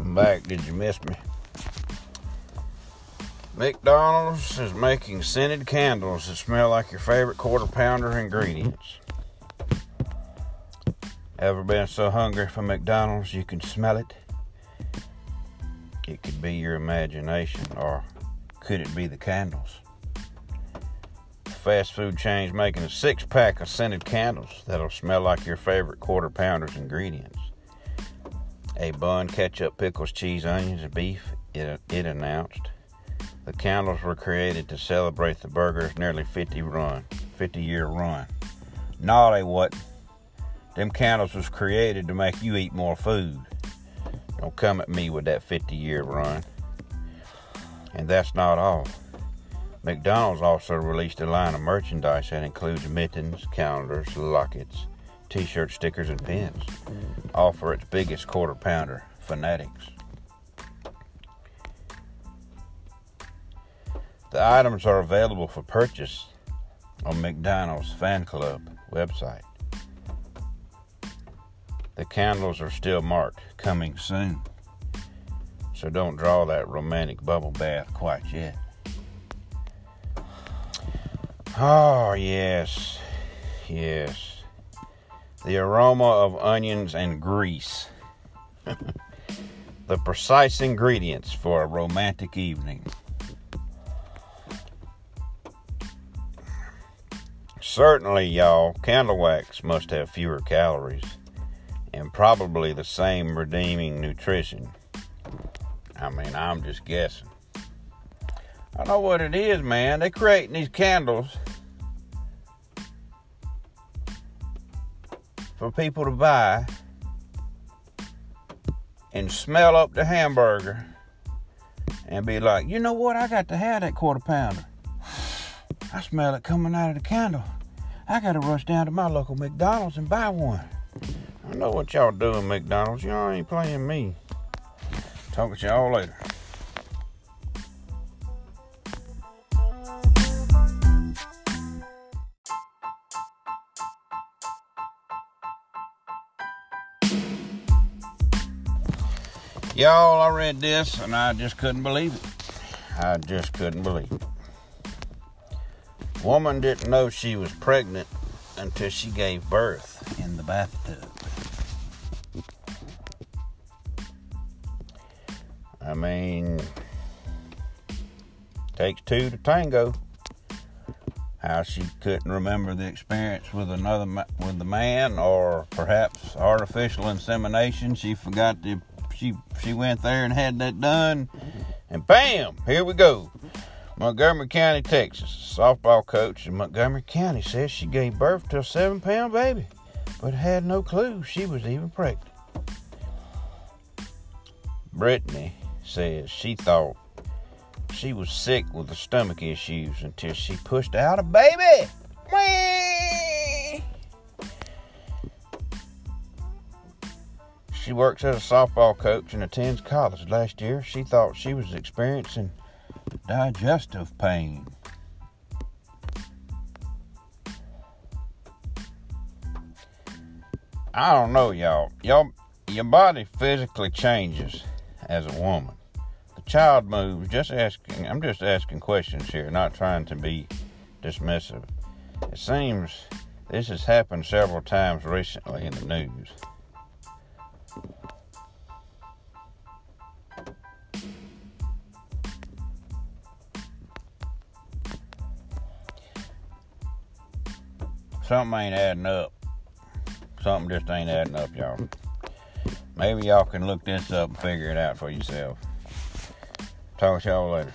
back. Did you miss me? McDonald's is making scented candles that smell like your favorite quarter pounder ingredients. Ever been so hungry for McDonald's you can smell it? It could be your imagination, or could it be the candles? Fast food chain's making a six pack of scented candles that'll smell like your favorite quarter pounder's ingredients. A bun, ketchup, pickles, cheese, onions, and beef, it, it announced. The candles were created to celebrate the burger's nearly 50 run, 50 year run. No, they wasn't. Them candles was created to make you eat more food. Don't come at me with that 50 year run. And that's not all. McDonald's also released a line of merchandise that includes mittens, calendars, lockets, t shirt stickers, and pins, all for its biggest quarter pounder, Fanatics. The items are available for purchase on McDonald's fan club website. The candles are still marked coming soon, so don't draw that romantic bubble bath quite yet. Oh, yes, yes. The aroma of onions and grease. the precise ingredients for a romantic evening. Certainly, y'all, candle wax must have fewer calories and probably the same redeeming nutrition. I mean, I'm just guessing. I know what it is, man. They're creating these candles for people to buy and smell up the hamburger and be like, you know what? I got to have that quarter pounder. I smell it coming out of the candle. I got to rush down to my local McDonald's and buy one. I know what y'all doing, McDonald's. Y'all ain't playing me. Talk to y'all later. Y'all, I read this and I just couldn't believe it. I just couldn't believe it. Woman didn't know she was pregnant until she gave birth in the bathtub. I mean, takes two to tango. How she couldn't remember the experience with another with the man, or perhaps artificial insemination. She forgot to. She she went there and had that done, and bam, here we go. Montgomery County, Texas. Softball coach in Montgomery County says she gave birth to a seven pound baby, but had no clue she was even pregnant. Brittany says she thought she was sick with the stomach issues until she pushed out a baby. She works as a softball coach and attends college. Last year, she thought she was experiencing digestive pain. I don't know, y'all. Y'all, your body physically changes as a woman. The child moves. Just asking. I'm just asking questions here, not trying to be dismissive. It seems this has happened several times recently in the news. Something ain't adding up. Something just ain't adding up, y'all. Maybe y'all can look this up and figure it out for yourself. Talk to y'all later.